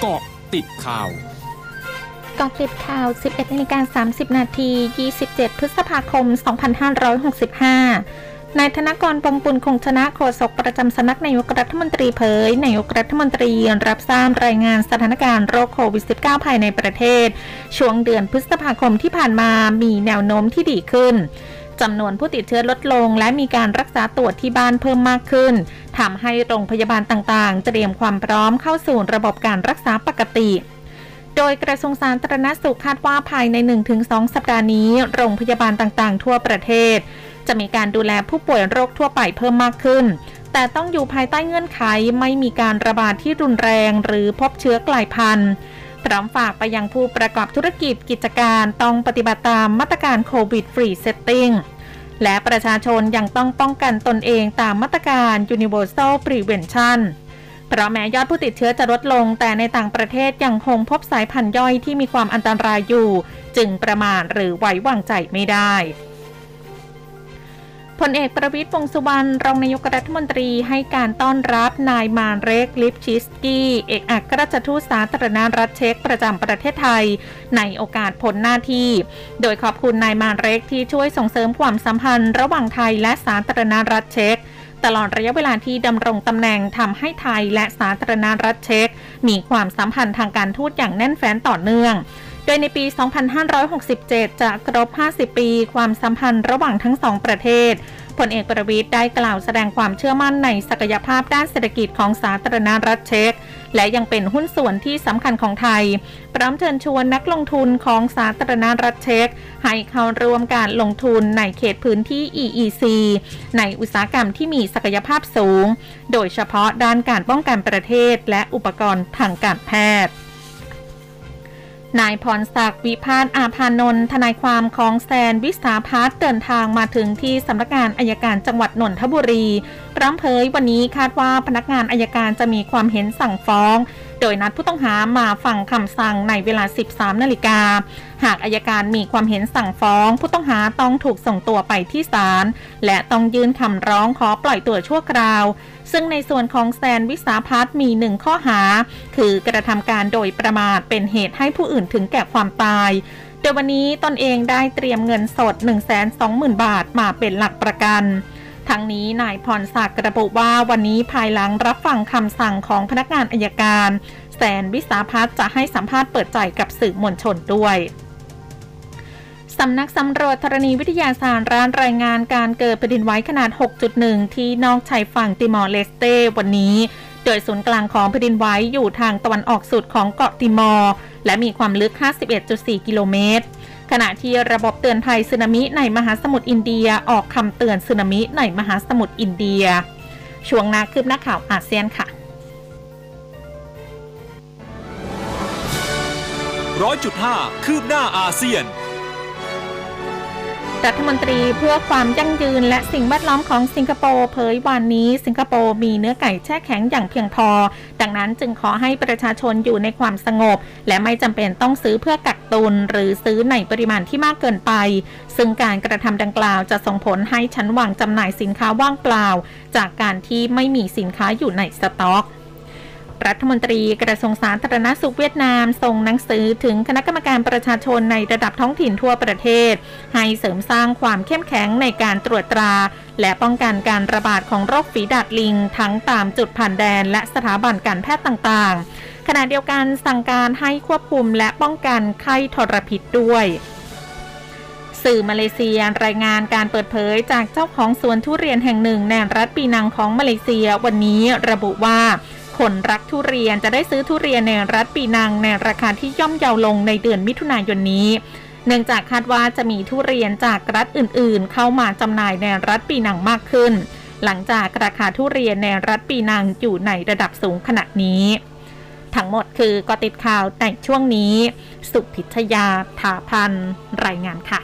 เกาะติดข่าวกาะติดข่าว 11นาฬิกา30 นาที 27 พฤษภาคม 2565 นายธนกรปงปุลคงชนะโฆษกประจำสำนักนายกรัฐมนตรีเผย นายกรัฐมนตรีรับทราบรายงานสถานการณ์โรคโควิด -19 ภายในประเทศ ช่วงเดือนพฤษภาคมที่ผ่านมามีแนวโน้มที่ดีขึ้น จำนวนผู้ติดเชื้อลดลง และมีการรักษาตัวที่บ้านเพิ่มมากขึ้นทำให้โรงพยาบาลต่างๆ เตรียมความพร้อมเข้าสู่ระบบการรักษาปกติ โดยกระทรวงสาธารณสุขคาดว่าภายใน 1-2 สัปดาห์นี้ โรงพยาบาลต่างๆ ทั่วประเทศ จะมีการดูแลผู้ป่วยโรคทั่วไปเพิ่มมากขึ้น แต่ต้องอยู่ภายใต้เงื่อนไขไม่มีการระบาดที่รุนแรง หรือพบเชื้อกลายพันธุ์ พร้อมฝากไปยังผู้ประกอบธุรกิจกิจการต้องปฏิบัติตามมาตรการ COVID Free Settingและประชาชนยังต้องป้องกันตนเองตามมาตรการ Universal Prevention เพราะแม้ยอดผู้ติดเชื้อจะลดลง แต่ในต่างประเทศยังคงพบสายพันธุ์ย่อยที่มีความอันตรายอยู่ จึงประมาทหรือไว้วางใจไม่ได้ พลเอกประวิตยวงสุวรรณรองนายกรัฐมนตรีให้การต้อนรับนายมานเรกลิฟชิสกี้ เอกอัครราชทูตสาธารณรัฐเช็กประจำประเทศไทย ในโอกาสผลหน้าที่ โดยขอบคุณนายมานเรกที่ช่วยส่งเสริมความสัมพันธ์ระหว่างไทยและสาธารณรัฐเช็กตลอดระยะเวลาที่ดำรงตำแหน่งทำให้ไทยและสาธารณรัฐเช็กมีความสัมพันธ์ทางการทูตอย่างแน่นแฟ้นต่อเนื่อง ดยในปี 2567 จะครบ 50 ปี ความสัมพันธ์ระหว่างทั้งสองประเทศพลเอกประวิทย์ได้กล่าวแสดงความเชื่อมั่นในศักยภาพด้านเศรษฐกิจของสาธารณรัฐเช็กและยังเป็นหุ้นส่วนที่สำคัญของไทย พร้อมเชิญชวนนักลงทุนของสาธารณรัฐเช็กให้เข้าร่วมการลงทุนในเขตพื้นที่ EEC ในอุตสาหกรรมที่มีศักยภาพสูง โดยเฉพาะด้านการป้องกันประเทศและอุปกรณ์ทางการแพทย์ นายพรศักดิ์วิพาทอาพานนท์ทนายความของแซนวิสาพัฒน์เดินทางมาถึงที่สำนักงานอายการจังหวัดนนทบุรีพร้อมเผยวันนี้คาดว่าพนักงานอายการจะมีความเห็นสั่งฟ้อง โดยนัดผู้ต้องหามาฟังคำสั่งในเวลา 13 นาฬิกา หากอายการมีความเห็นสั่งฟ้อง ผู้ต้องหาต้องถูกส่งตัวไปที่ศาลและต้องยื่นคำร้องขอปล่อยตัวชั่วคราว ซึ่งในส่วนของแซนวิสาพัฒมีหนึ่งข้อหา คือกระทำการโดยประมาทเป็นเหตุให้ผู้อื่นถึงแก่ความตายโดยวันนี้ตนเองได้เตรียมเงินสด 120,000 บาทมาเป็นหลักประกัน ทั้งนี้นายพรศักดิ์ระบุว่าวันนี้ภายหลังรับฟังคำสั่งของพนักงานอายการ แสนวิสาพัฒจะให้สัมภาษณ์เปิดใจกับสื่อมวลชนด้วยสำนักสำรวจธรณีวิทยาศาสตร์ร้านรายงานการเกิดแผ่นดินไหวขนาด 6.1 ที่นอกชายฝั่งติมอร์เลสเตวันนี้ โดยศูนย์กลางของแผ่นดินไหวอยู่ทางตะวันออกสุดของเกาะติมอร์และมีความลึก 51.4 กิโลเมตร ขณะที่ระบบเตือนภัยสึนามิในมหาสมุทรอินเดียออกคำเตือนสึนามิในมหาสมุทรอินเดีย ช่วงนาคืบหน้าข่าวอาเซียนค่ะร้อยจุดห้าคืบหน้าอาเซียน รัฐมนตรีเพื่อความยั่งยืนและสิ่งแวดล้อมของสิงคโปร์เผยวันนี้สิงคโปร์มีเนื้อไก่แช่แข็งอย่างเพียงพอ ดังนั้นจึงขอให้ประชาชนอยู่ในความสงบ และไม่จำเป็นต้องซื้อเพื่อกักตุน หรือซื้อในปริมาณที่มากเกินไป ซึ่งการกระทำดังกล่าวจะส่งผลให้ชั้นวางจำหน่ายสินค้าว่างเปล่า จากการที่ไม่มีสินค้าอยู่ในสต็อก รัฐมนตรีกระทรวงสาธารณสุขเวียดนาม ส่งหนังสือถึงคณะกรรมการประชาชนในระดับท้องถิ่นทั่วประเทศ ให้เสริมสร้างความเข้มแข็งในการตรวจตรา และป้องกันการระบาดของโรคฝีดาดลิง ทั้งตามจุดผ่านแดน และสถาบันการแพทย์ต่างๆ ขณะเดียวกันสั่งการให้ควบคุมและป้องกันไข้ทรพิษด้วยสื่อมาเลเซียรายงานการเปิดเผยจากเจ้าของสวนทุเรียนแห่งหนึ่งในรัฐปีนังของมาเลเซียวันนี้ระบุว่า คนรักทุเรียนจะได้ซื้อทุเรียนในรัฐปีนังในราคาที่ย่อมเยาลงในเดือนมิถุนายนนี้ เนื่องจากคาดว่าจะมีทุเรียนจากรัฐอื่นๆ เข้ามาจำหน่ายในรัฐปีนังมากขึ้น หลังจากราคาทุเรียนในรัฐปีนังอยู่ในระดับสูงขณะนี้ ทั้งหมดคือกติดข่าวในช่วงนี้ สุพิชยาถาพันรายงานค่ะ